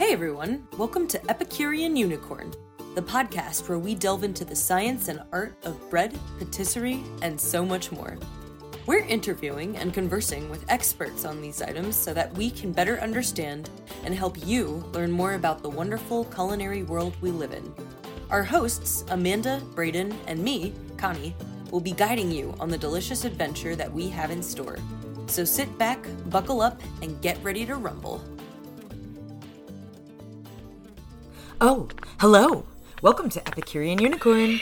Hey everyone, welcome to Epicurean Unicorn, the podcast where we delve into the science and art of bread, patisserie, and so much more. We're interviewing and conversing with experts on these items so that we can better understand and help you learn more about the wonderful culinary world we live in. Our hosts, Amanda, Braden, and me, Connie, will be guiding you on the delicious adventure that we have in store. So sit back, buckle up, and get ready to rumble. Oh, hello! Welcome to Epicurean Unicorn.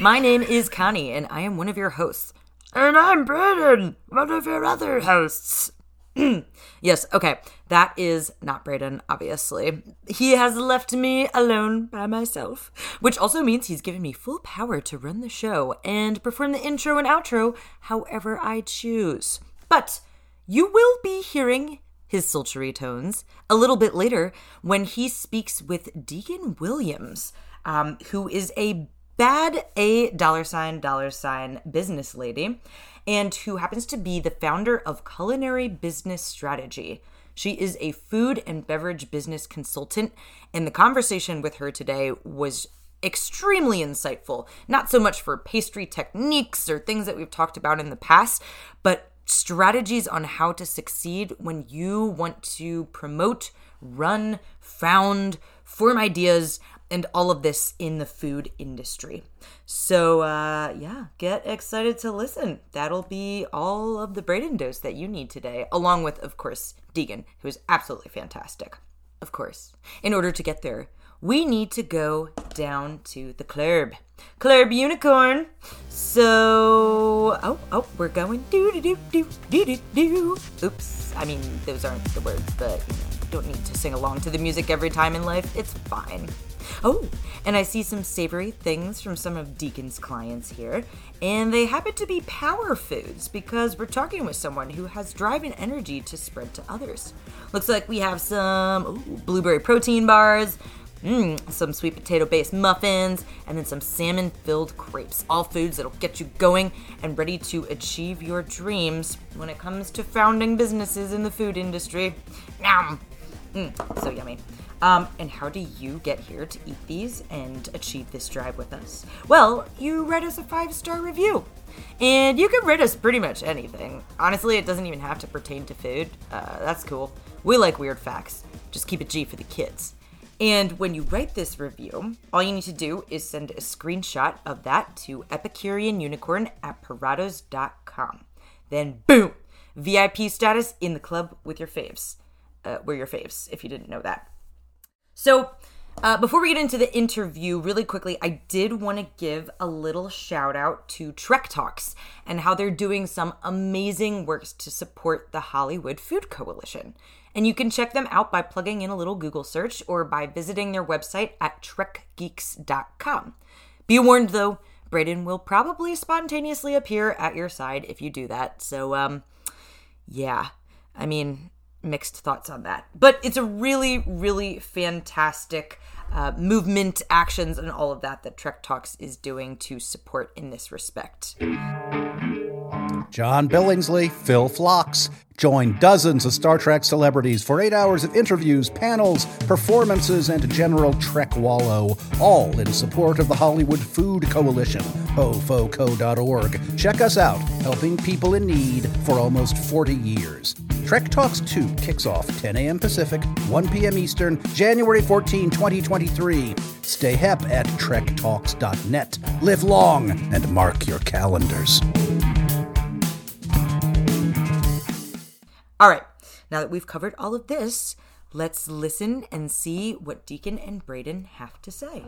My name is Connie, and I am one of your hosts. And I'm Braden, one of your other hosts. yes, okay, that is not Braden, obviously. He has left me alone by myself, which also means he's given me full power to run the show and perform the intro and outro however I choose. But you will be hearing his sultry tones a little bit later when he speaks with Deegan Williams, um, who is a bad A dollar sign dollar sign business lady and who happens to be the founder of Culinary Business Strategy. She is a food and beverage business consultant, and the conversation with her today was extremely insightful. Not so much for pastry techniques or things that we've talked about in the past, but strategies on how to succeed when you want to promote, run, found, form ideas, and all of this in the food industry. So, uh, yeah, get excited to listen. That'll be all of the Braden dose that you need today, along with, of course, Deegan, who is absolutely fantastic. Of course, in order to get there, we need to go down to the club. Club Unicorn. So, oh, oh, we're going do do do do do do. Oops, I mean those aren't the words, but you know, don't need to sing along to the music every time in life. It's fine. Oh, and I see some savory things from some of Deegan's clients here, and they happen to be power foods because we're talking with someone who has drive and energy to spread to others. Looks like we have some ooh, blueberry protein bars, Mm, some sweet potato based muffins, and then some salmon filled crepes. All foods that'll get you going and ready to achieve your dreams when it comes to founding businesses in the food industry. Yum! Mm, so yummy. Um, and how do you get here to eat these and achieve this drive with us? Well, you write us a five star review. And you can rate us pretty much anything. Honestly, it doesn't even have to pertain to food. Uh, that's cool. We like weird facts. Just keep it G for the kids. And when you write this review, all you need to do is send a screenshot of that to epicureanunicorn at parados.com. Then, boom, VIP status in the club with your faves. Uh, we're your faves, if you didn't know that. So, uh, before we get into the interview, really quickly, I did want to give a little shout out to Trek Talks and how they're doing some amazing works to support the Hollywood Food Coalition. And you can check them out by plugging in a little Google search or by visiting their website at trekgeeks.com. Be warned though, Braden will probably spontaneously appear at your side if you do that. So, um, yeah, I mean, mixed thoughts on that. But it's a really, really fantastic uh, movement, actions, and all of that that Trek Talks is doing to support in this respect. John Billingsley, Phil Phlox. Join dozens of Star Trek celebrities for eight hours of interviews, panels, performances, and general Trek Wallow, all in support of the Hollywood Food Coalition, hofoco.org. Check us out, helping people in need for almost 40 years. Trek Talks 2 kicks off 10 a.m. Pacific, 1 p.m. Eastern, January 14, 2023. Stay hep at trektalks.net. Live long and mark your calendars. All right, now that we've covered all of this, let's listen and see what Deegan and Braden have to say.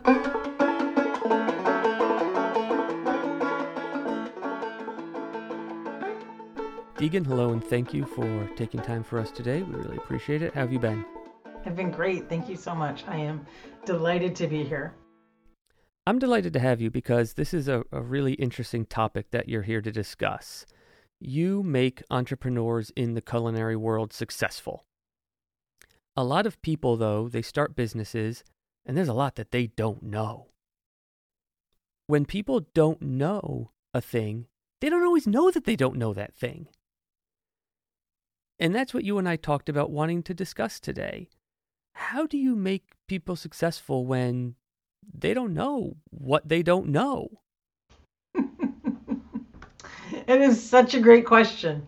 Deegan, hello, and thank you for taking time for us today. We really appreciate it. How have you been? I've been great. Thank you so much. I am delighted to be here. I'm delighted to have you because this is a, a really interesting topic that you're here to discuss. You make entrepreneurs in the culinary world successful. A lot of people, though, they start businesses and there's a lot that they don't know. When people don't know a thing, they don't always know that they don't know that thing. And that's what you and I talked about wanting to discuss today. how do you make people successful when they don't know what they don't know? It is such a great question.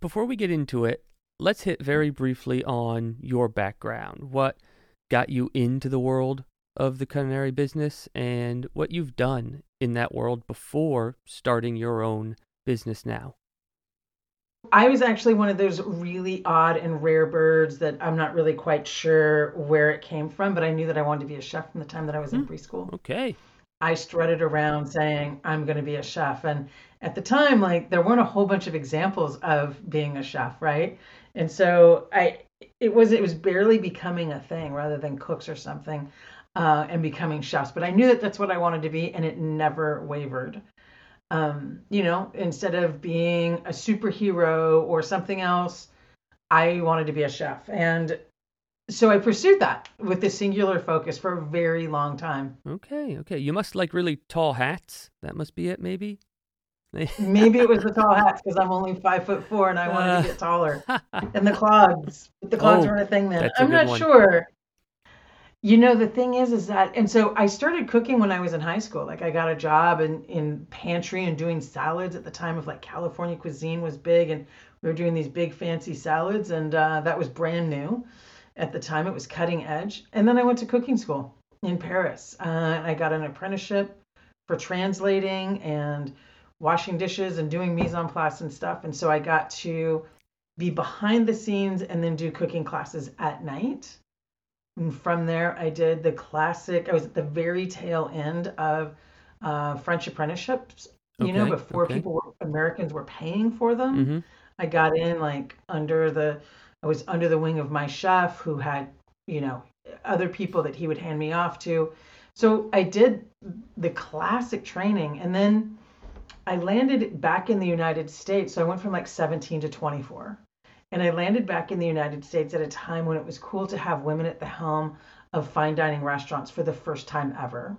Before we get into it, let's hit very briefly on your background. What got you into the world of the culinary business and what you've done in that world before starting your own business now? I was actually one of those really odd and rare birds that I'm not really quite sure where it came from, but I knew that I wanted to be a chef from the time that I was in hmm. preschool. Okay. I strutted around saying, I'm going to be a chef. And at the time, like, there weren't a whole bunch of examples of being a chef, right? And so I, it was, it was barely becoming a thing rather than cooks or something uh, and becoming chefs. But I knew that that's what I wanted to be, and it never wavered. Um, you know, instead of being a superhero or something else, I wanted to be a chef. And so I pursued that with a singular focus for a very long time. Okay, okay. You must like really tall hats. That must be it, maybe. maybe it was the tall hats because I'm only five foot four and I wanted uh, to get taller. and the clogs, the clogs oh, weren't a thing then. I'm not one. sure. You know, the thing is, is that, and so I started cooking when I was in high school. Like I got a job in, in pantry and doing salads at the time of like California cuisine was big and we were doing these big fancy salads and uh, that was brand new at the time. It was cutting edge. And then I went to cooking school in Paris. Uh, I got an apprenticeship for translating and washing dishes and doing mise en place and stuff. And so I got to be behind the scenes and then do cooking classes at night and from there, I did the classic. I was at the very tail end of uh, French apprenticeships. You okay, know, before okay. people were Americans were paying for them. Mm-hmm. I got in like under the. I was under the wing of my chef, who had you know other people that he would hand me off to. So I did the classic training, and then I landed back in the United States. So I went from like 17 to 24. And I landed back in the United States at a time when it was cool to have women at the helm of fine dining restaurants for the first time ever.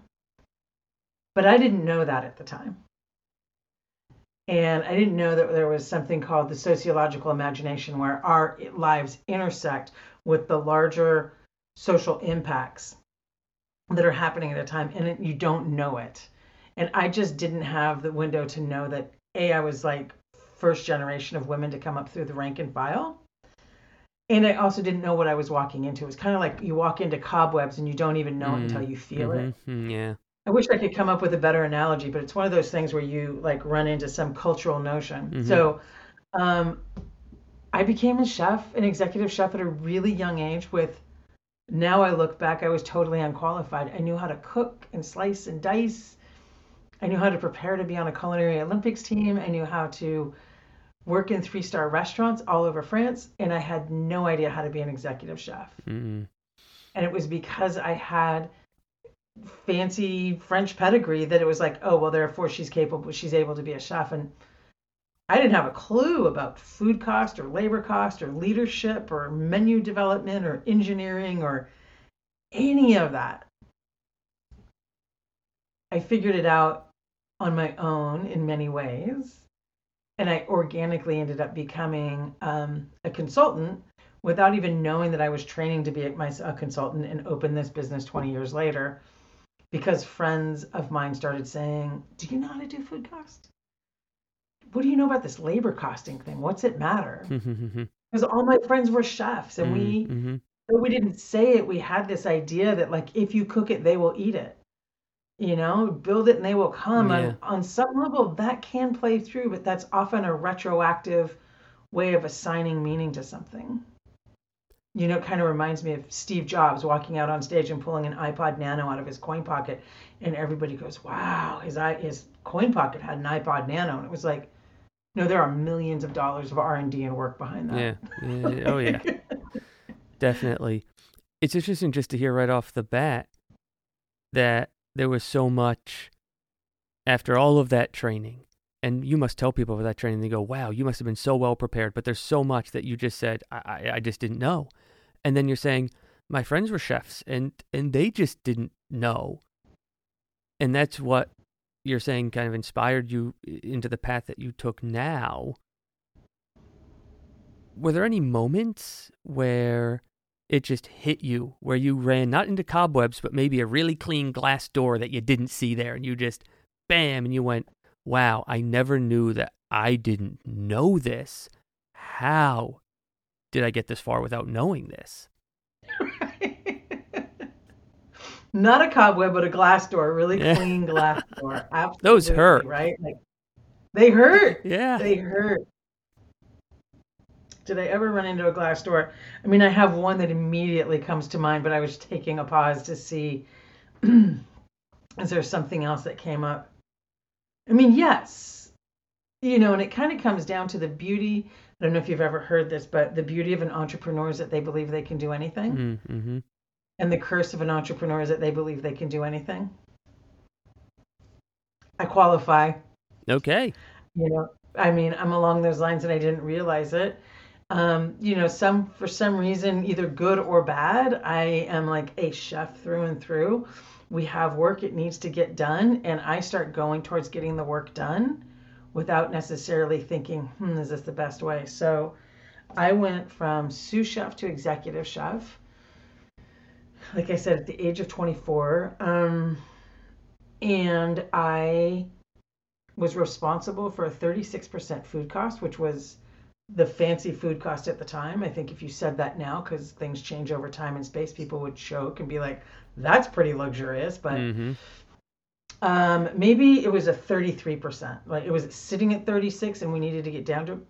But I didn't know that at the time. And I didn't know that there was something called the sociological imagination where our lives intersect with the larger social impacts that are happening at a time and you don't know it. And I just didn't have the window to know that A, I was like first generation of women to come up through the rank and file. And I also didn't know what I was walking into. It was kind of like you walk into cobwebs and you don't even know mm, until you feel mm-hmm, it. Yeah. I wish I could come up with a better analogy, but it's one of those things where you like run into some cultural notion. Mm-hmm. So um, I became a chef, an executive chef at a really young age with now I look back, I was totally unqualified. I knew how to cook and slice and dice. I knew how to prepare to be on a culinary Olympics team. I knew how to work in three star restaurants all over France, and I had no idea how to be an executive chef. Mm-hmm. And it was because I had fancy French pedigree that it was like, oh, well, therefore she's capable, she's able to be a chef. And I didn't have a clue about food cost or labor cost or leadership or menu development or engineering or any of that. I figured it out on my own in many ways and I organically ended up becoming um, a consultant without even knowing that I was training to be a, my, a consultant and open this business 20 years later because friends of mine started saying, Do you know how to do food cost? What do you know about this labor costing thing? What's it matter? because all my friends were chefs and we, mm-hmm. we didn't say it, we had this idea that like if you cook it, they will eat it you know build it and they will come yeah. on some level that can play through but that's often a retroactive way of assigning meaning to something you know it kind of reminds me of steve jobs walking out on stage and pulling an ipod nano out of his coin pocket and everybody goes wow his his coin pocket had an ipod nano and it was like no there are millions of dollars of r&d and work behind that yeah, yeah. oh yeah definitely it's interesting just to hear right off the bat that there was so much after all of that training. And you must tell people of that training, they go, wow, you must have been so well prepared. But there's so much that you just said, I, I, I just didn't know. And then you're saying, my friends were chefs and, and they just didn't know. And that's what you're saying kind of inspired you into the path that you took now. Were there any moments where it just hit you where you ran not into cobwebs, but maybe a really clean glass door that you didn't see there, and you just bam, and you went, wow, I never knew that I didn't know this. How did I get this far without knowing this? Not a cobweb, but a glass door, really yeah. clean glass door. Absolutely, Those hurt, right? Like, they hurt. Yeah, they hurt. Did I ever run into a glass door? I mean, I have one that immediately comes to mind, but I was taking a pause to see is there something else that came up? I mean, yes. You know, and it kind of comes down to the beauty. I don't know if you've ever heard this, but the beauty of an entrepreneur is that they believe they can do anything. Mm-hmm. And the curse of an entrepreneur is that they believe they can do anything. I qualify. Okay. You know, I mean, I'm along those lines and I didn't realize it um, you know, some for some reason, either good or bad, I am like a chef through and through. We have work it needs to get done, and I start going towards getting the work done without necessarily thinking, hmm, is this the best way? So I went from sous chef to executive chef. Like I said, at the age of 24. Um, and I was responsible for a 36% food cost, which was the fancy food cost at the time. I think if you said that now, because things change over time and space, people would choke and be like, "That's pretty luxurious." But mm-hmm. Um, maybe it was a 33%. Like it was sitting at 36, and we needed to get down to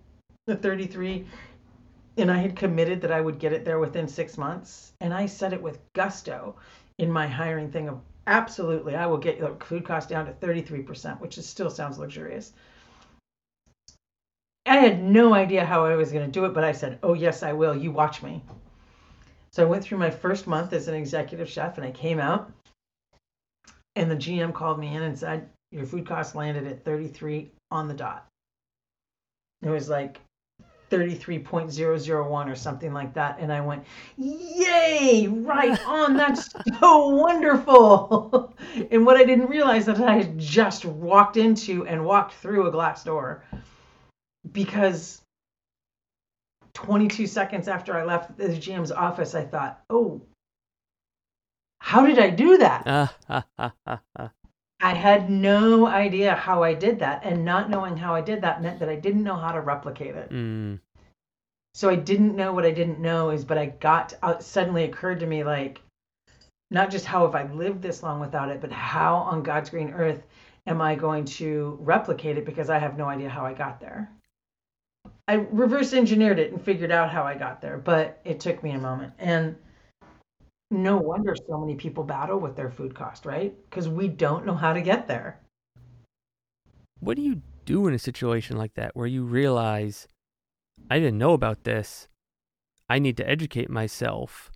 the 33. And I had committed that I would get it there within six months. And I said it with gusto in my hiring thing of absolutely, I will get your food cost down to 33%, which is, still sounds luxurious. I had no idea how I was going to do it, but I said, "Oh yes, I will. You watch me." So I went through my first month as an executive chef, and I came out, and the GM called me in and said, "Your food cost landed at 33 on the dot." It was like 33.001 or something like that, and I went, "Yay! Right on! That's so wonderful!" and what I didn't realize that I had just walked into and walked through a glass door because 22 seconds after I left the GM's office, I thought, oh, how did I do that? I had no idea how I did that. And not knowing how I did that meant that I didn't know how to replicate it. Mm. So I didn't know what I didn't know is, but I got, uh, suddenly occurred to me like, not just how have I lived this long without it, but how on God's green earth am I going to replicate it because I have no idea how I got there. I reverse engineered it and figured out how I got there, but it took me a moment. And no wonder so many people battle with their food cost, right? Because we don't know how to get there. What do you do in a situation like that where you realize, I didn't know about this? I need to educate myself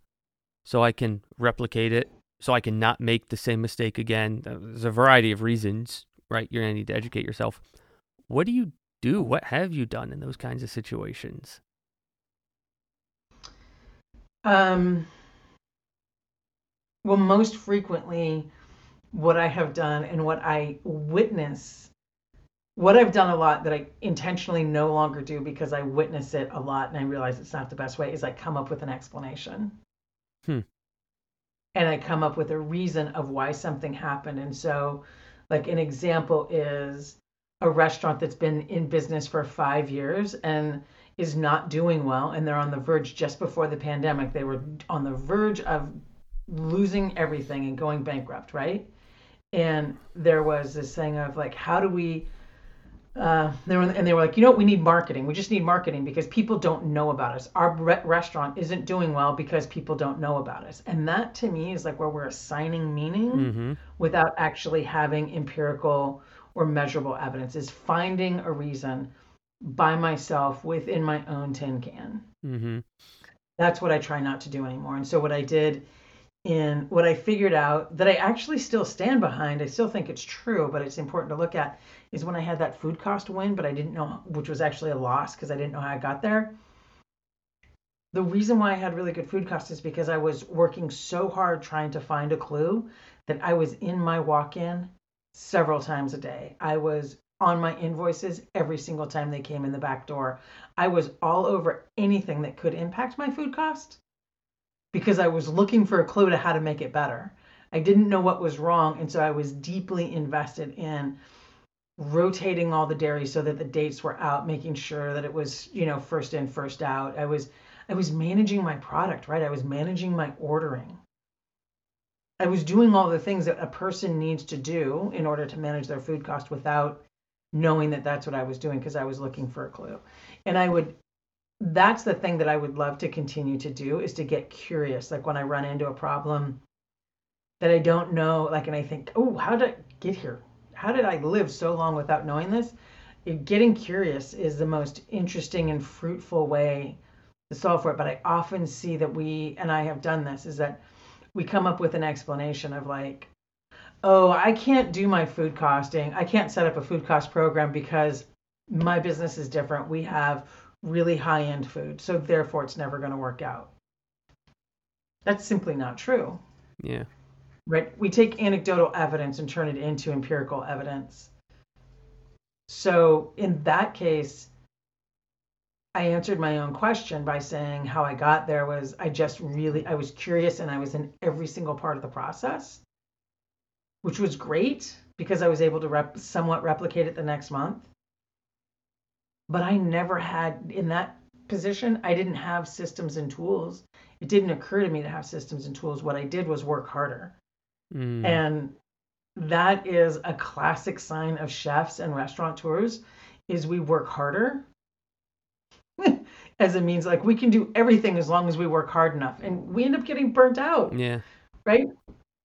so I can replicate it, so I can not make the same mistake again. There's a variety of reasons, right? You're going to need to educate yourself. What do you do? What have you done in those kinds of situations? Um, well, most frequently, what I have done and what I witness, what I've done a lot that I intentionally no longer do because I witness it a lot and I realize it's not the best way is I come up with an explanation. Hmm. And I come up with a reason of why something happened. And so, like, an example is a restaurant that's been in business for five years and is not doing well and they're on the verge just before the pandemic they were on the verge of losing everything and going bankrupt right and there was this thing of like how do we uh, they were, and they were like, you know what, we need marketing. We just need marketing because people don't know about us. Our re- restaurant isn't doing well because people don't know about us. And that to me is like where we're assigning meaning mm-hmm. without actually having empirical or measurable evidence is finding a reason by myself within my own tin can. Mm-hmm. That's what I try not to do anymore. And so what I did in what I figured out that I actually still stand behind, I still think it's true, but it's important to look at is when I had that food cost win, but I didn't know, which was actually a loss because I didn't know how I got there. The reason why I had really good food cost is because I was working so hard trying to find a clue that I was in my walk in several times a day. I was on my invoices every single time they came in the back door. I was all over anything that could impact my food cost because I was looking for a clue to how to make it better. I didn't know what was wrong. And so I was deeply invested in rotating all the dairy so that the dates were out, making sure that it was, you know, first in, first out. I was I was managing my product, right? I was managing my ordering. I was doing all the things that a person needs to do in order to manage their food cost without knowing that that's what I was doing because I was looking for a clue. And I would that's the thing that I would love to continue to do is to get curious. Like when I run into a problem that I don't know, like, and I think, oh, how did I get here? How did I live so long without knowing this? Getting curious is the most interesting and fruitful way to solve for it. But I often see that we, and I have done this, is that we come up with an explanation of like, oh, I can't do my food costing. I can't set up a food cost program because my business is different. We have really high end food. So therefore, it's never going to work out. That's simply not true. Yeah. Right? We take anecdotal evidence and turn it into empirical evidence. So in that case, I answered my own question by saying how I got there was I just really I was curious and I was in every single part of the process, which was great because I was able to rep- somewhat replicate it the next month but I never had in that position, I didn't have systems and tools. It didn't occur to me to have systems and tools. What I did was work harder. Mm. And that is a classic sign of chefs and restaurateurs is we work harder as it means like we can do everything as long as we work hard enough and we end up getting burnt out yeah right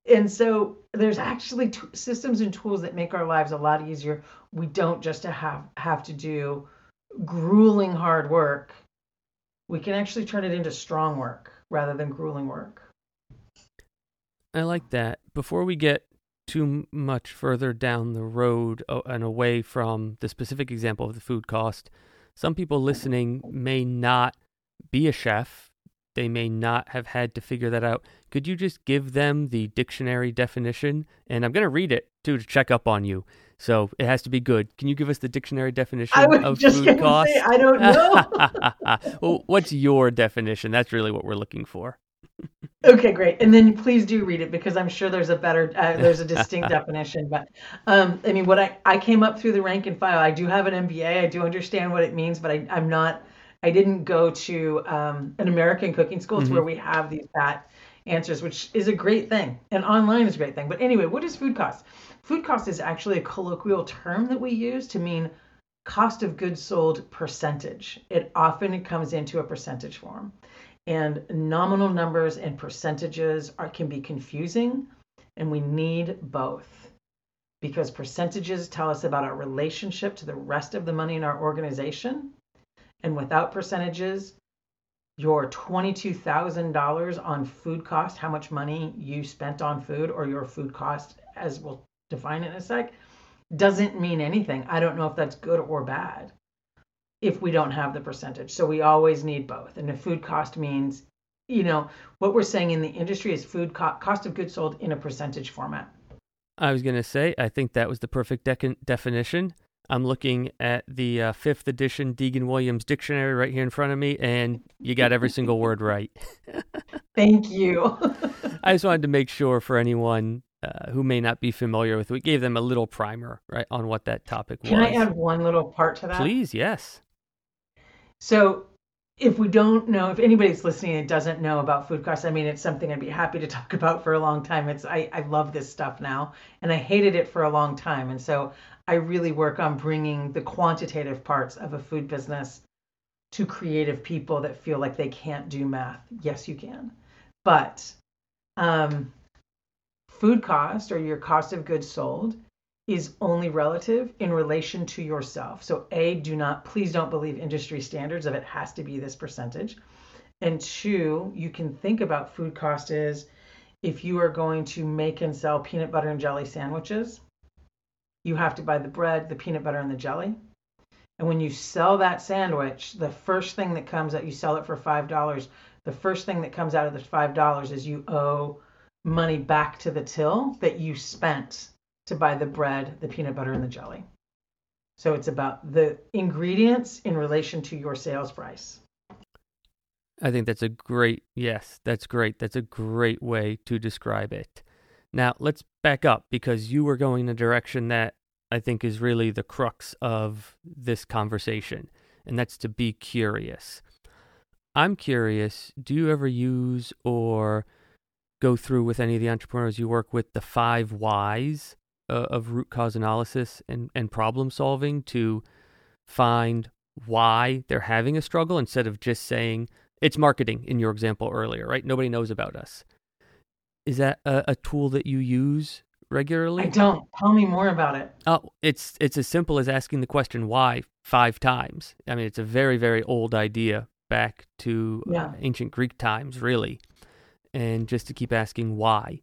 and so there's actually t- systems and tools that make our lives a lot easier we don't just have have to do grueling hard work, we can actually turn it into strong work rather than grueling work. I like that. Before we get too much further down the road uh, and away from the specific example of the food cost, some people listening may not be a chef. They may not have had to figure that out. Could you just give them the dictionary definition? And I'm going to read it too to check up on you. So it has to be good. Can you give us the dictionary definition of food cost? Say, I don't know. well, what's your definition? That's really what we're looking for. okay, great. And then please do read it because I'm sure there's a better, uh, there's a distinct definition. But um, I mean, what I I came up through the rank and file. I do have an MBA. I do understand what it means, but I, I'm not. I didn't go to um, an American cooking school. It's mm-hmm. where we have these pat answers, which is a great thing, and online is a great thing. But anyway, what is food cost? Food cost is actually a colloquial term that we use to mean cost of goods sold percentage. It often comes into a percentage form. And nominal numbers and percentages are, can be confusing, and we need both because percentages tell us about our relationship to the rest of the money in our organization. And without percentages, your $22,000 on food cost, how much money you spent on food, or your food cost, as we'll define it in a sec, doesn't mean anything. I don't know if that's good or bad if we don't have the percentage. So we always need both. And if food cost means, you know, what we're saying in the industry is food co- cost of goods sold in a percentage format. I was going to say, I think that was the perfect de- definition. I'm looking at the uh, fifth edition Deegan Williams dictionary right here in front of me, and you got every single word right. Thank you. I just wanted to make sure for anyone uh, who may not be familiar with. We gave them a little primer, right, on what that topic Can was. Can I add one little part to that? Please, yes. So, if we don't know, if anybody's listening and doesn't know about food costs, I mean, it's something I'd be happy to talk about for a long time. It's I, I love this stuff now, and I hated it for a long time, and so I really work on bringing the quantitative parts of a food business to creative people that feel like they can't do math. Yes, you can, but um, food cost or your cost of goods sold is only relative in relation to yourself. So A, do not please don't believe industry standards of it has to be this percentage. And two, you can think about food cost is if you are going to make and sell peanut butter and jelly sandwiches, you have to buy the bread, the peanut butter and the jelly. And when you sell that sandwich, the first thing that comes out, you sell it for $5. The first thing that comes out of the $5 is you owe money back to the till that you spent to buy the bread, the peanut butter, and the jelly. So it's about the ingredients in relation to your sales price. I think that's a great, yes, that's great. That's a great way to describe it. Now, let's back up because you were going in a direction that I think is really the crux of this conversation, and that's to be curious. I'm curious, do you ever use or go through with any of the entrepreneurs you work with the five whys uh, of root cause analysis and, and problem solving to find why they're having a struggle instead of just saying it's marketing in your example earlier, right? Nobody knows about us. Is that a, a tool that you use regularly? I don't. Tell me more about it. Oh, it's it's as simple as asking the question why five times. I mean, it's a very very old idea back to uh, yeah. uh, ancient Greek times, really, and just to keep asking why.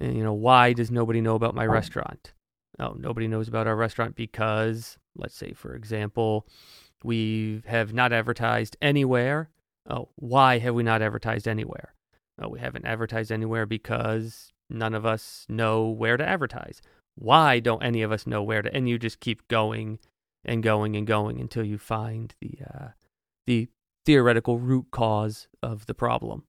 And you know, why does nobody know about my restaurant? Oh, nobody knows about our restaurant because, let's say, for example, we have not advertised anywhere. Oh, why have we not advertised anywhere? Oh, we haven't advertised anywhere because none of us know where to advertise. Why don't any of us know where to? And you just keep going and going and going until you find the uh, the theoretical root cause of the problem.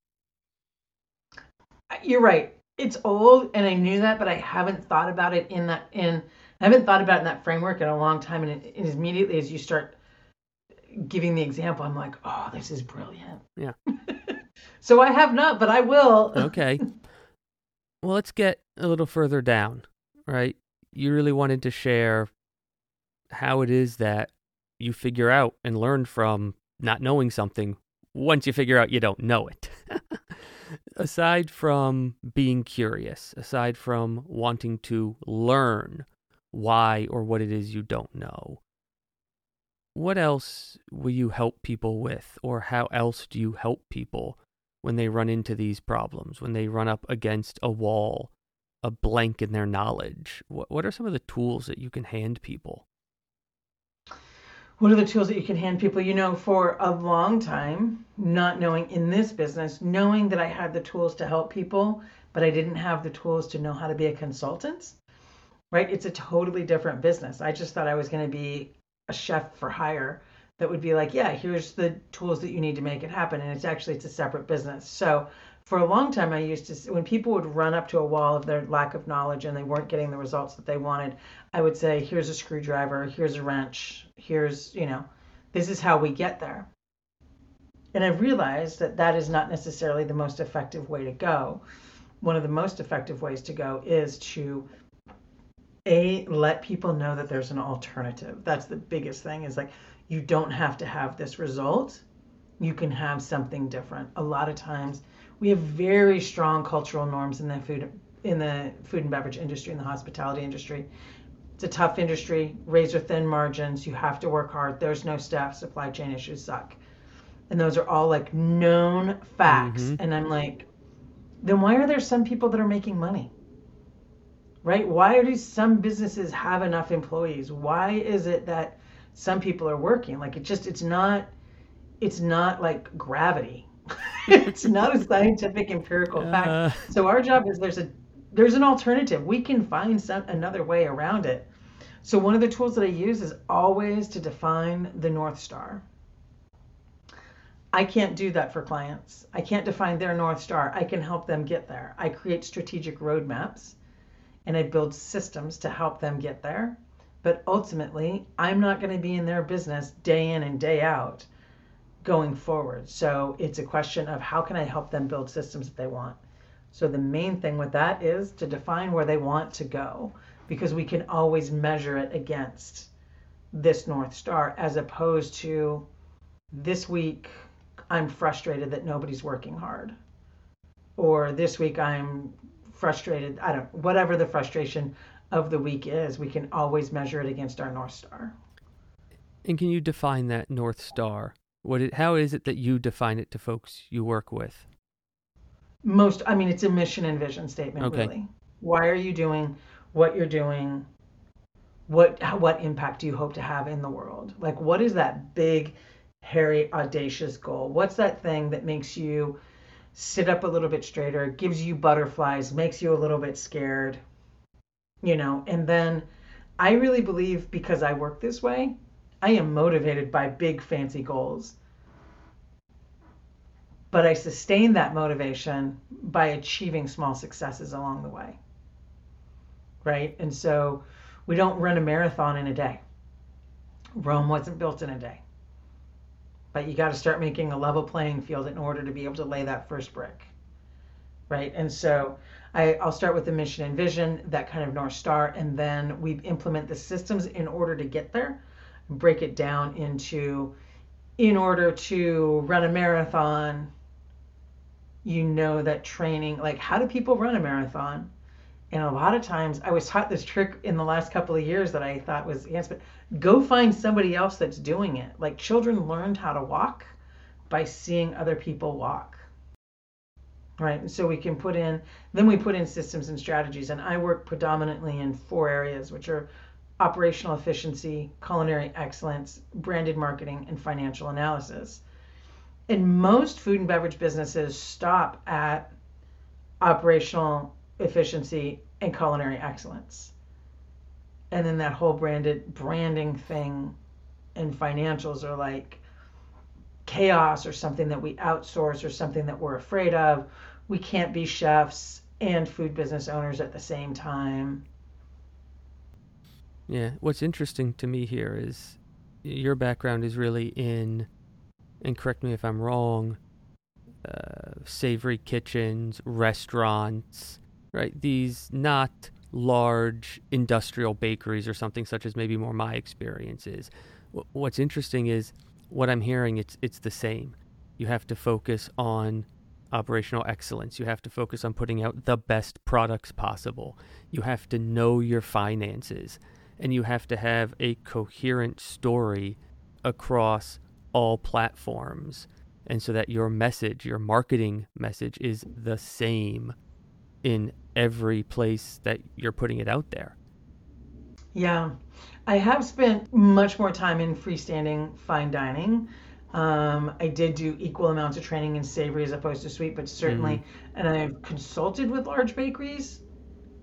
You're right. It's old, and I knew that, but I haven't thought about it in that in. I haven't thought about in that framework in a long time, and it, it immediately as you start giving the example, I'm like, oh, this is brilliant. Yeah. so I have not, but I will. okay. Well, let's get a little further down, right? You really wanted to share how it is that you figure out and learn from not knowing something once you figure out you don't know it. aside from being curious, aside from wanting to learn why or what it is you don't know, what else will you help people with, or how else do you help people when they run into these problems, when they run up against a wall, a blank in their knowledge? What, what are some of the tools that you can hand people? What are the tools that you can hand people? You know, for a long time, not knowing in this business, knowing that I had the tools to help people, but I didn't have the tools to know how to be a consultant, right? It's a totally different business. I just thought I was going to be a chef for hire that would be like, yeah, here's the tools that you need to make it happen. And it's actually, it's a separate business. So for a long time, I used to, when people would run up to a wall of their lack of knowledge and they weren't getting the results that they wanted, I would say, here's a screwdriver, here's a wrench, here's, you know, this is how we get there. And I've realized that that is not necessarily the most effective way to go. One of the most effective ways to go is to a let people know that there's an alternative. That's the biggest thing is like you don't have to have this result. You can have something different. A lot of times we have very strong cultural norms in the food in the food and beverage industry in the hospitality industry it's a tough industry razor thin margins you have to work hard. There's no staff supply chain issues suck. And those are all like known facts. Mm-hmm. and i'm like then why are there some people that are making money? Right? Why do some businesses have enough employees? Why is it that some people are working? Like it just it's not it's not like gravity. It's not a scientific empirical fact. Uh, so our job is there's a there's an alternative. We can find some another way around it. So one of the tools that I use is always to define the north star. I can't do that for clients. I can't define their north star. I can help them get there. I create strategic roadmaps and I build systems to help them get there. But ultimately, I'm not going to be in their business day in and day out going forward. So it's a question of how can I help them build systems that they want. So the main thing with that is to define where they want to go because we can always measure it against this North Star as opposed to this week I'm frustrated that nobody's working hard. Or this week I'm frustrated, I don't whatever the frustration of the week is, we can always measure it against our North Star. And can you define that North Star? What it, how is it that you define it to folks you work with? Most, I mean, it's a mission and vision statement, okay. really. Why are you doing what you're doing? What what impact do you hope to have in the world? Like, what is that big, hairy, audacious goal? What's that thing that makes you sit up a little bit straighter, gives you butterflies, makes you a little bit scared? You know, and then I really believe because I work this way, I am motivated by big fancy goals. But I sustain that motivation by achieving small successes along the way. Right? And so we don't run a marathon in a day. Rome wasn't built in a day. But you got to start making a level playing field in order to be able to lay that first brick. Right? And so I, will start with the mission and vision, that kind of North Star, and then we implement the systems in order to get there, break it down into in order to run a marathon, you know that training, like how do people run a marathon? And a lot of times I was taught this trick in the last couple of years that I thought was yes, but go find somebody else that's doing it. Like children learned how to walk by seeing other people walk. Right. And so we can put in, then we put in systems and strategies. And I work predominantly in four areas, which are operational efficiency, culinary excellence, branded marketing, and financial analysis. And most food and beverage businesses stop at operational efficiency and culinary excellence. And then that whole branded branding thing and financials are like chaos or something that we outsource or something that we're afraid of. We can't be chefs and food business owners at the same time. Yeah, what's interesting to me here is your background is really in and correct me if I'm wrong, uh, savory kitchens, restaurants, right? These not large industrial bakeries or something such as maybe more my experience is. W- what's interesting is what I'm hearing. It's it's the same. You have to focus on operational excellence. You have to focus on putting out the best products possible. You have to know your finances, and you have to have a coherent story across all platforms and so that your message, your marketing message is the same in every place that you're putting it out there. Yeah. I have spent much more time in freestanding fine dining. Um, I did do equal amounts of training in savory as opposed to sweet, but certainly, mm-hmm. and I've consulted with large bakeries,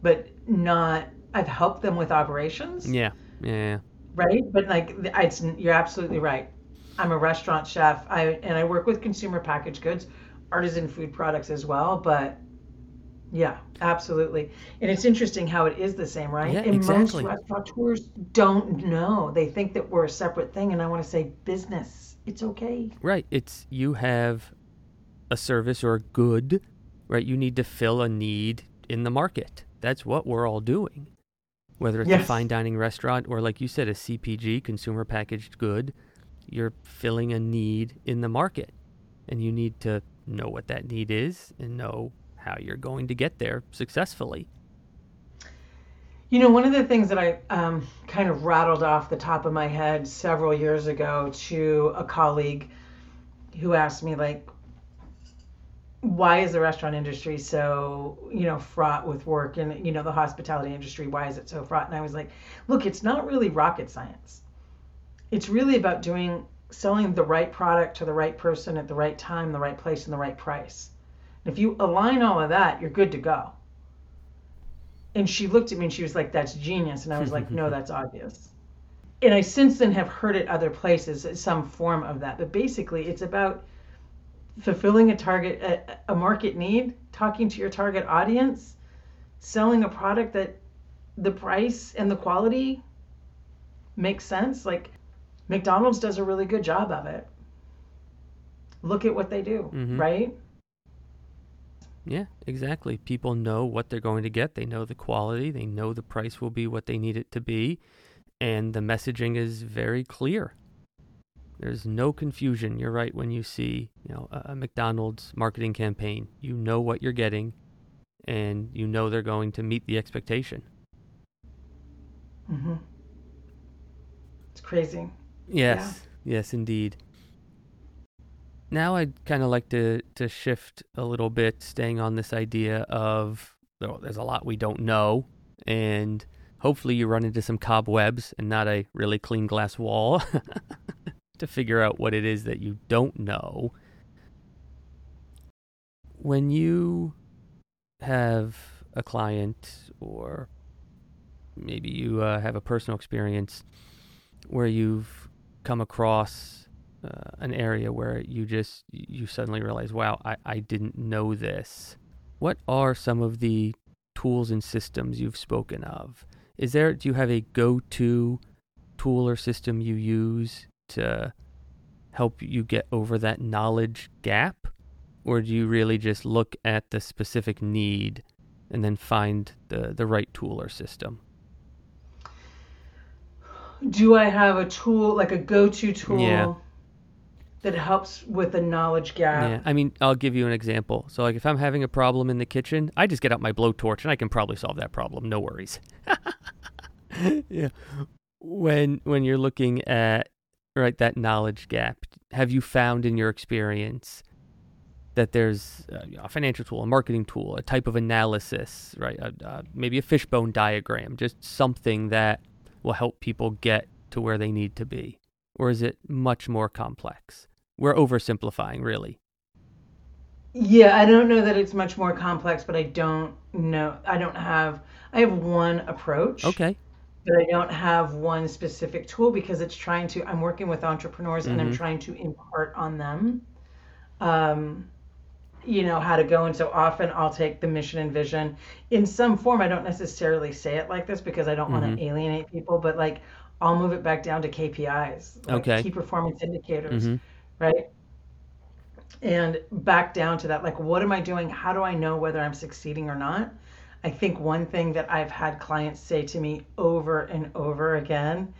but not, I've helped them with operations. Yeah. Yeah. Right. But like, it's, you're absolutely right. I'm a restaurant chef. I and I work with consumer packaged goods, artisan food products as well. But yeah, absolutely. And it's interesting how it is the same, right? Yeah, and exactly. most restaurateurs don't know. They think that we're a separate thing. And I want to say business. It's okay. Right. It's you have a service or a good, right? You need to fill a need in the market. That's what we're all doing. Whether it's yes. a fine dining restaurant or like you said, a CPG, consumer packaged good you're filling a need in the market. And you need to know what that need is and know how you're going to get there successfully. You know, one of the things that I um, kind of rattled off the top of my head several years ago to a colleague who asked me, like, why is the restaurant industry so, you know, fraught with work and, you know, the hospitality industry, why is it so fraught? And I was like, look, it's not really rocket science it's really about doing selling the right product to the right person at the right time, the right place, and the right price. And if you align all of that, you're good to go. And she looked at me and she was like, That's genius. And I was like, No, that's obvious. And I since then have heard it other places, uh, some form of that. But basically, it's about fulfilling a target, a, a market need, talking to your target audience, selling a product that the price and the quality makes sense. Like, McDonald's does a really good job of it. Look at what they do, mm-hmm. right? Yeah, exactly. People know what they're going to get. They know the quality. They know the price will be what they need it to be. And the messaging is very clear. There's no confusion. You're right when you see, you know, a McDonald's marketing campaign. You know what you're getting and you know they're going to meet the expectation. Mhm. It's crazy. Yes, yeah. yes, indeed. Now I'd kind of like to to shift a little bit, staying on this idea of oh, there's a lot we don't know, and hopefully you run into some cobwebs and not a really clean glass wall to figure out what it is that you don't know. When you have a client, or maybe you uh, have a personal experience where you've come across uh, an area where you just you suddenly realize, wow, I, I didn't know this. What are some of the tools and systems you've spoken of? Is there do you have a go-to tool or system you use to help you get over that knowledge gap? Or do you really just look at the specific need and then find the, the right tool or system? Do I have a tool, like a go to tool yeah. that helps with the knowledge gap? Yeah, I mean, I'll give you an example. So, like, if I'm having a problem in the kitchen, I just get out my blowtorch and I can probably solve that problem. No worries. yeah. When when you're looking at right that knowledge gap, have you found in your experience that there's a financial tool, a marketing tool, a type of analysis, right? Uh, uh, maybe a fishbone diagram, just something that will help people get to where they need to be? Or is it much more complex? We're oversimplifying, really. Yeah, I don't know that it's much more complex, but I don't know. I don't have, I have one approach. Okay. But I don't have one specific tool because it's trying to, I'm working with entrepreneurs mm-hmm. and I'm mm-hmm. trying to impart on them. Um, you know how to go and so often i'll take the mission and vision. In some form i don't necessarily say it like this because i don't mm-hmm. want to alienate people but like i'll move it back down to kpis like okay. key performance indicators mm-hmm. right? And back down to that like what am i doing? How do i know whether i'm succeeding or not? I think one thing that i've had clients say to me over and over again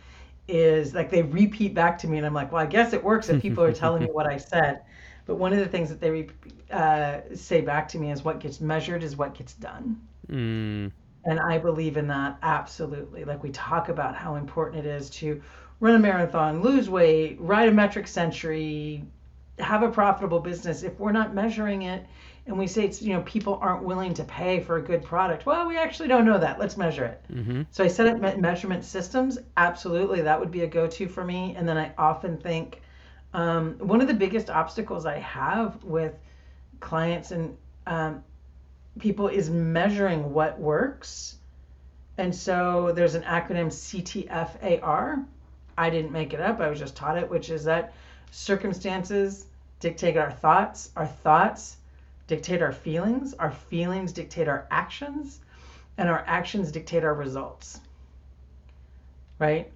is like they repeat back to me and i'm like well i guess it works if people are telling me what i said but one of the things that they uh, say back to me is what gets measured is what gets done. Mm. And I believe in that absolutely. Like we talk about how important it is to run a marathon, lose weight, ride a metric century, have a profitable business. If we're not measuring it and we say it's, you know, people aren't willing to pay for a good product, well, we actually don't know that. Let's measure it. Mm-hmm. So I set up measurement systems. Absolutely. That would be a go to for me. And then I often think, um, one of the biggest obstacles I have with clients and um, people is measuring what works. And so there's an acronym CTFAR. I didn't make it up, I was just taught it, which is that circumstances dictate our thoughts, our thoughts dictate our feelings, our feelings dictate our actions, and our actions dictate our results. Right?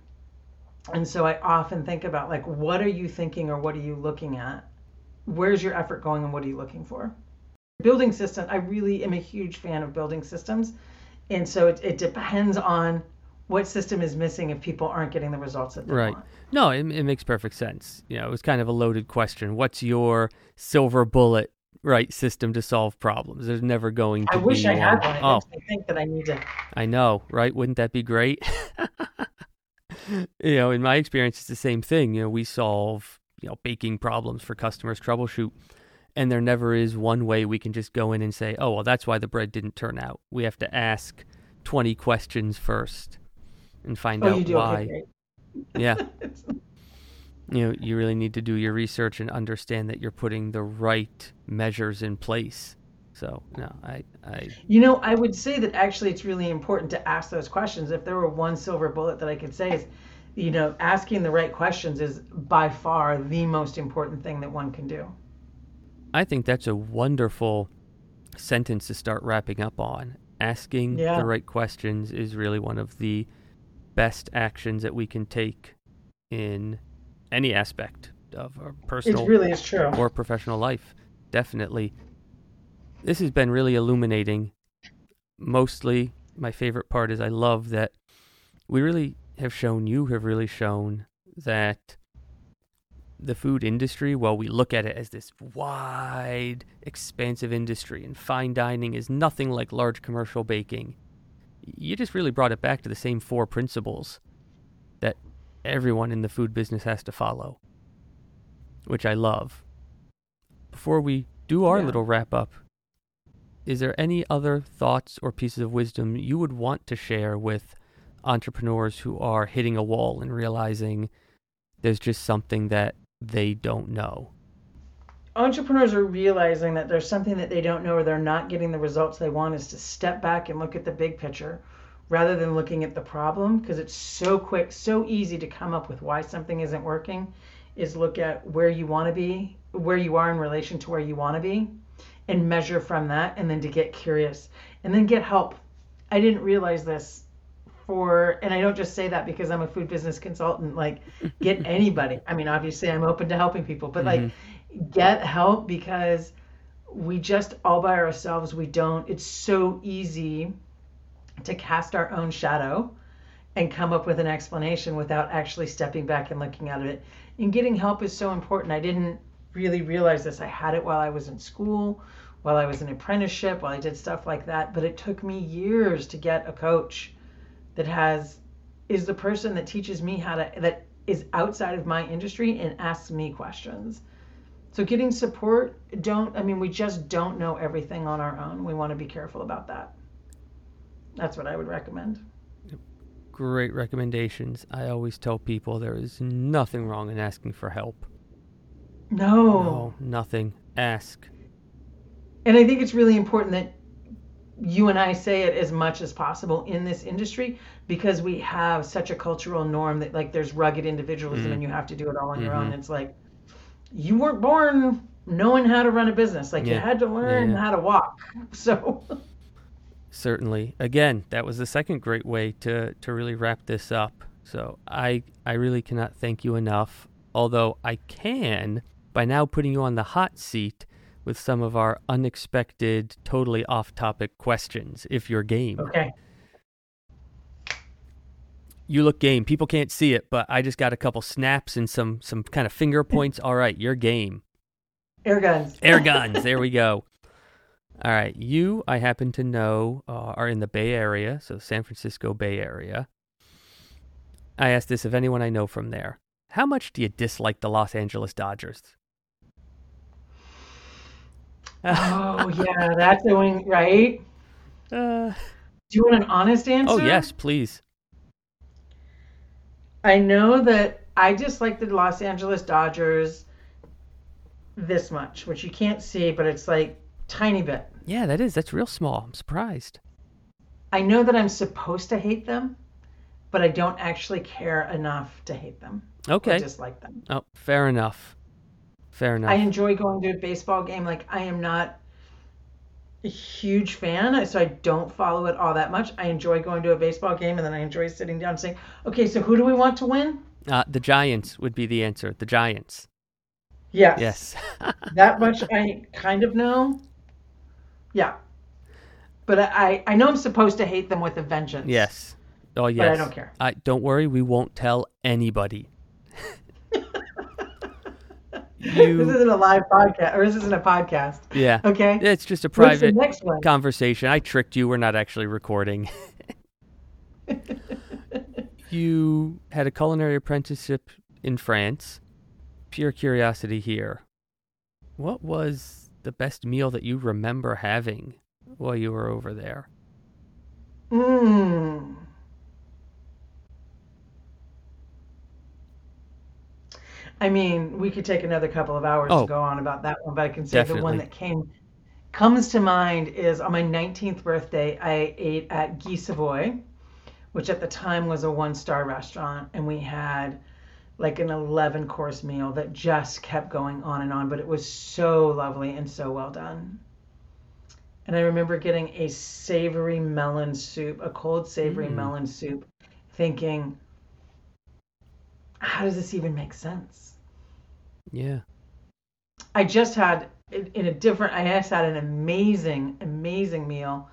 And so I often think about like, what are you thinking or what are you looking at? Where's your effort going and what are you looking for? Building system, I really am a huge fan of building systems. And so it, it depends on what system is missing if people aren't getting the results that they right. want. No, it, it makes perfect sense. You know, it was kind of a loaded question. What's your silver bullet right system to solve problems. There's never going to I be. I wish I had one. Oh. I think that I need to. I know, right? Wouldn't that be great? you know, in my experience, it's the same thing. You know, we solve, you know, baking problems for customers, troubleshoot. And there never is one way we can just go in and say, oh, well, that's why the bread didn't turn out. We have to ask 20 questions first and find oh, out why. Yeah. you know, you really need to do your research and understand that you're putting the right measures in place so no, I, I. You know, I would say that actually it's really important to ask those questions. If there were one silver bullet that I could say is, you know, asking the right questions is by far the most important thing that one can do. I think that's a wonderful sentence to start wrapping up on. Asking yeah. the right questions is really one of the best actions that we can take in any aspect of our personal it really is true. or professional life. Definitely this has been really illuminating. Mostly, my favorite part is I love that we really have shown, you have really shown that the food industry, while we look at it as this wide, expansive industry, and fine dining is nothing like large commercial baking, you just really brought it back to the same four principles that everyone in the food business has to follow, which I love. Before we do our yeah. little wrap up, is there any other thoughts or pieces of wisdom you would want to share with entrepreneurs who are hitting a wall and realizing there's just something that they don't know? Entrepreneurs are realizing that there's something that they don't know or they're not getting the results they want is to step back and look at the big picture rather than looking at the problem because it's so quick, so easy to come up with why something isn't working is look at where you want to be, where you are in relation to where you want to be, and measure from that, and then to get curious and then get help. I didn't realize this for, and I don't just say that because I'm a food business consultant, like, get anybody. I mean, obviously, I'm open to helping people, but mm-hmm. like, get help because we just all by ourselves, we don't, it's so easy to cast our own shadow and come up with an explanation without actually stepping back and looking at it. And getting help is so important. I didn't really realize this. I had it while I was in school, while I was in apprenticeship, while I did stuff like that, but it took me years to get a coach that has is the person that teaches me how to that is outside of my industry and asks me questions. So getting support, don't I mean we just don't know everything on our own. We want to be careful about that. That's what I would recommend. Great recommendations. I always tell people there is nothing wrong in asking for help. No. No, nothing. Ask. And I think it's really important that you and I say it as much as possible in this industry because we have such a cultural norm that like there's rugged individualism mm. and you have to do it all on mm-hmm. your own. Mm-hmm. It's like you weren't born knowing how to run a business. Like yeah. you had to learn yeah. how to walk. So certainly. Again, that was the second great way to to really wrap this up. So I I really cannot thank you enough. Although I can by now putting you on the hot seat with some of our unexpected, totally off-topic questions if you're game. Okay. You look game. People can't see it, but I just got a couple snaps and some some kind of finger points. All right, you're game. Air guns. Air guns. there we go. All right, you, I happen to know, uh, are in the Bay Area, so San Francisco Bay Area. I asked this of anyone I know from there. How much do you dislike the Los Angeles Dodgers? Oh yeah, that's doing right. Uh, do you want an honest answer? Oh yes, please. I know that I dislike the Los Angeles Dodgers this much, which you can't see, but it's like tiny bit. Yeah, that is. That's real small. I'm surprised. I know that I'm supposed to hate them, but I don't actually care enough to hate them. Okay. dislike them. Oh, fair enough. Fair enough. I enjoy going to a baseball game. Like I am not a huge fan, so I don't follow it all that much. I enjoy going to a baseball game, and then I enjoy sitting down and saying, "Okay, so who do we want to win?" Uh, the Giants would be the answer. The Giants. Yes. Yes. that much I kind of know. Yeah. But I, I know I'm supposed to hate them with a vengeance. Yes. Oh yes. But I don't care. I don't worry, we won't tell anybody. You... This isn't a live podcast, or this isn't a podcast. Yeah. Okay. It's just a private conversation. I tricked you. We're not actually recording. you had a culinary apprenticeship in France. Pure curiosity here. What was the best meal that you remember having while you were over there? Hmm. I mean, we could take another couple of hours oh, to go on about that one, but I can say definitely. the one that came comes to mind is on my 19th birthday, I ate at Guy Savoy, which at the time was a one-star restaurant, and we had like an 11 course meal that just kept going on and on, but it was so lovely and so well done. And I remember getting a savory melon soup, a cold savory mm. melon soup, thinking, how does this even make sense? Yeah. I just had in a different I just had an amazing, amazing meal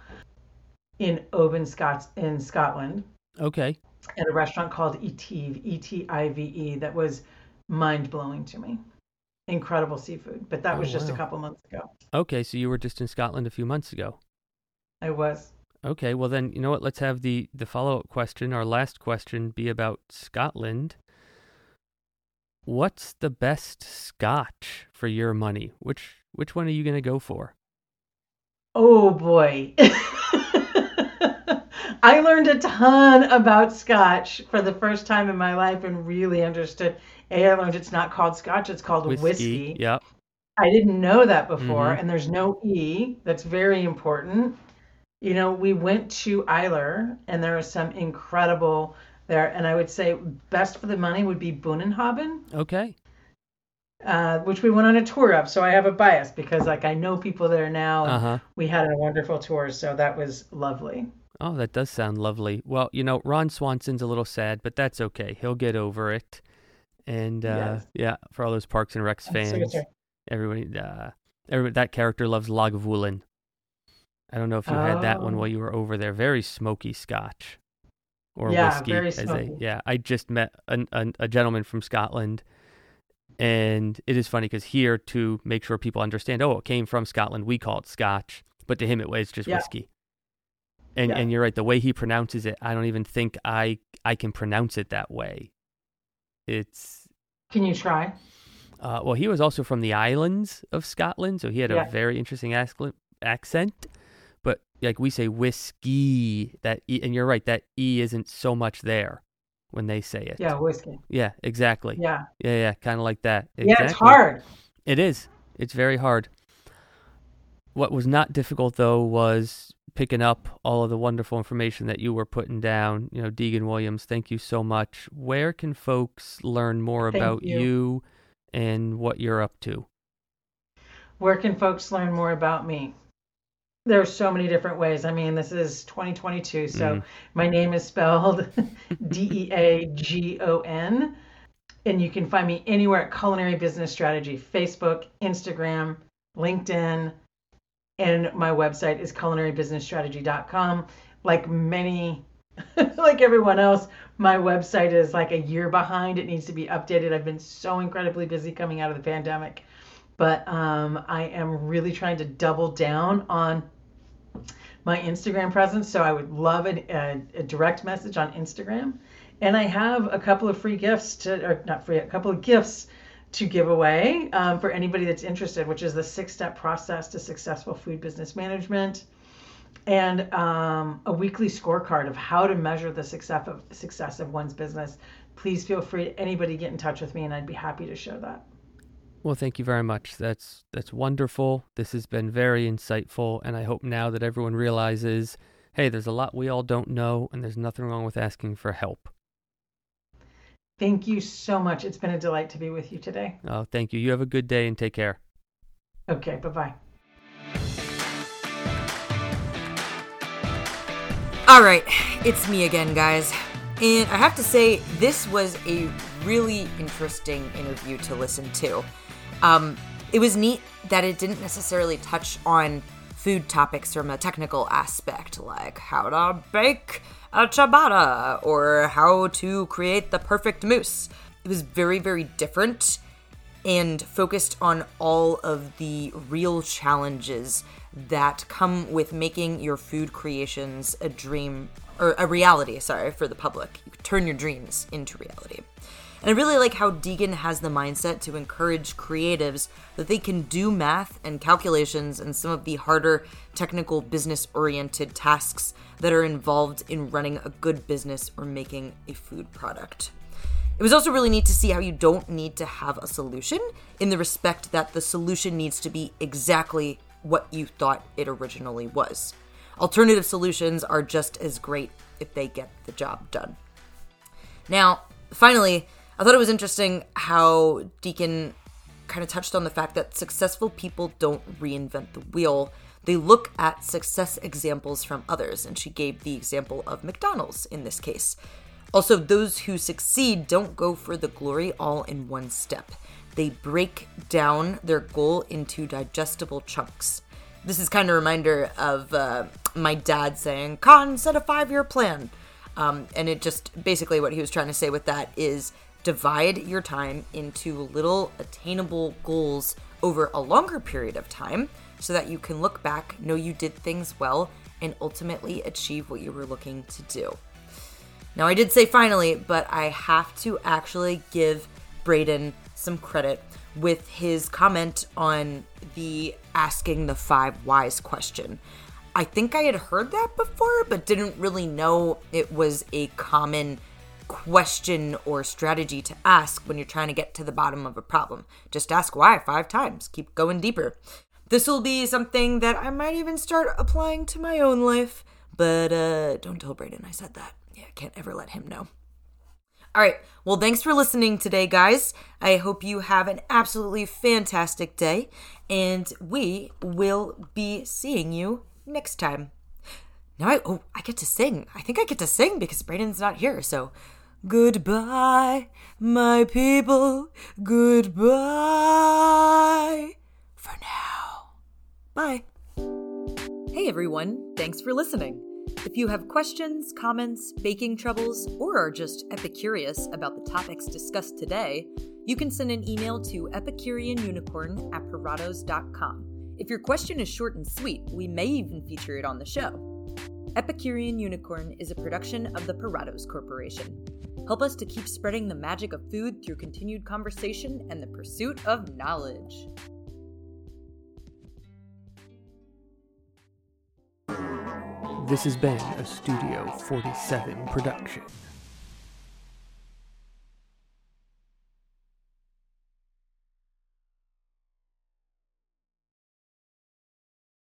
in Oban, Scots in Scotland. Okay at a restaurant called Etive, E T I V E, that was mind blowing to me. Incredible seafood, but that oh, was just wow. a couple months ago. Okay, so you were just in Scotland a few months ago. I was. Okay, well then, you know what? Let's have the the follow up question, our last question, be about Scotland. What's the best Scotch for your money? Which which one are you going to go for? Oh boy. I learned a ton about Scotch for the first time in my life and really understood. A, I learned it's not called Scotch; it's called whiskey. whiskey. Yep. I didn't know that before, mm-hmm. and there's no e. That's very important. You know, we went to Islay, and there are some incredible there, and I would say best for the money would be Bunnahabhain. Okay. uh, which we went on a tour of. So I have a bias because like I know people there now. Uh-huh. We had a wonderful tour, so that was lovely. Oh, that does sound lovely. Well, you know, Ron Swanson's a little sad, but that's okay. He'll get over it. And uh, yes. yeah, for all those Parks and Recs fans, everybody, uh, everybody, that character loves Lagavulin. I don't know if you oh. had that one while you were over there. Very smoky Scotch or yeah, whiskey. Very smoky. They, yeah, I just met a, a, a gentleman from Scotland and it is funny because here, to make sure people understand, oh, it came from Scotland, we call it Scotch, but to him it was just yeah. whiskey. And yeah. and you're right, the way he pronounces it, I don't even think I I can pronounce it that way. It's. Can you try? Uh, well, he was also from the islands of Scotland, so he had a very interesting accent. But like we say whiskey, that e, and you're right, that e isn't so much there when they say it. Yeah, whiskey. Yeah, exactly. Yeah. Yeah, yeah, kind of like that. Exactly. Yeah, it's hard. It is. It's very hard. What was not difficult though was picking up all of the wonderful information that you were putting down. You know, Deegan Williams, thank you so much. Where can folks learn more thank about you. you and what you're up to? Where can folks learn more about me? There's so many different ways. I mean, this is 2022, so mm. my name is spelled D E A G O N, and you can find me anywhere at Culinary Business Strategy, Facebook, Instagram, LinkedIn, and my website is culinarybusinessstrategy.com. Like many, like everyone else, my website is like a year behind. It needs to be updated. I've been so incredibly busy coming out of the pandemic but um, I am really trying to double down on my Instagram presence. So I would love a, a, a, direct message on Instagram. And I have a couple of free gifts to, or not free, a couple of gifts to give away um, for anybody that's interested, which is the six step process to successful food business management and um, a weekly scorecard of how to measure the success of, success of one's business. Please feel free, anybody get in touch with me, and I'd be happy to share that. Well, thank you very much. That's that's wonderful. This has been very insightful, and I hope now that everyone realizes, hey, there's a lot we all don't know, and there's nothing wrong with asking for help. Thank you so much. It's been a delight to be with you today. Oh, thank you. You have a good day and take care. Okay, bye bye. All right, it's me again, guys. And I have to say, this was a really interesting interview to listen to. Um, it was neat that it didn't necessarily touch on food topics from a technical aspect, like how to bake a ciabatta or how to create the perfect mousse. It was very, very different and focused on all of the real challenges that come with making your food creations a dream or a reality, sorry, for the public. You turn your dreams into reality. And I really like how Deegan has the mindset to encourage creatives that they can do math and calculations and some of the harder technical business oriented tasks that are involved in running a good business or making a food product. It was also really neat to see how you don't need to have a solution in the respect that the solution needs to be exactly what you thought it originally was. Alternative solutions are just as great if they get the job done. Now, finally, I thought it was interesting how Deegan kind of touched on the fact that successful people don't reinvent the wheel. They look at success examples from others, and she gave the example of McDonald's in this case. Also, those who succeed don't go for the glory all in one step. They break down their goal into digestible chunks. This is kind of a reminder of uh, my dad saying, Con, set a five year plan. Um, and it just basically what he was trying to say with that is divide your time into little attainable goals over a longer period of time so that you can look back, know you did things well, and ultimately achieve what you were looking to do. Now, I did say finally, but I have to actually give Braden some credit with his comment on the asking the five whys question. I think I had heard that before, but didn't really know it was a common question or strategy to ask when you're trying to get to the bottom of a problem. Just ask why five times, keep going deeper. This will be something that I might even start applying to my own life, but uh, don't tell Braden I said that. Yeah, I can't ever let him know. All right. Well, thanks for listening today, guys. I hope you have an absolutely fantastic day, and we will be seeing you next time. Now I oh I get to sing. I think I get to sing because Braden's not here. So goodbye, my people. Goodbye for now. Bye. Hey everyone, thanks for listening. If you have questions, comments, baking troubles, or are just epicurious about the topics discussed today, you can send an email to epicureanunicorn at parados.com. If your question is short and sweet, we may even feature it on the show. Epicurean Unicorn is a production of the Parados Corporation. Help us to keep spreading the magic of food through continued conversation and the pursuit of knowledge. This has been a Studio 47 production.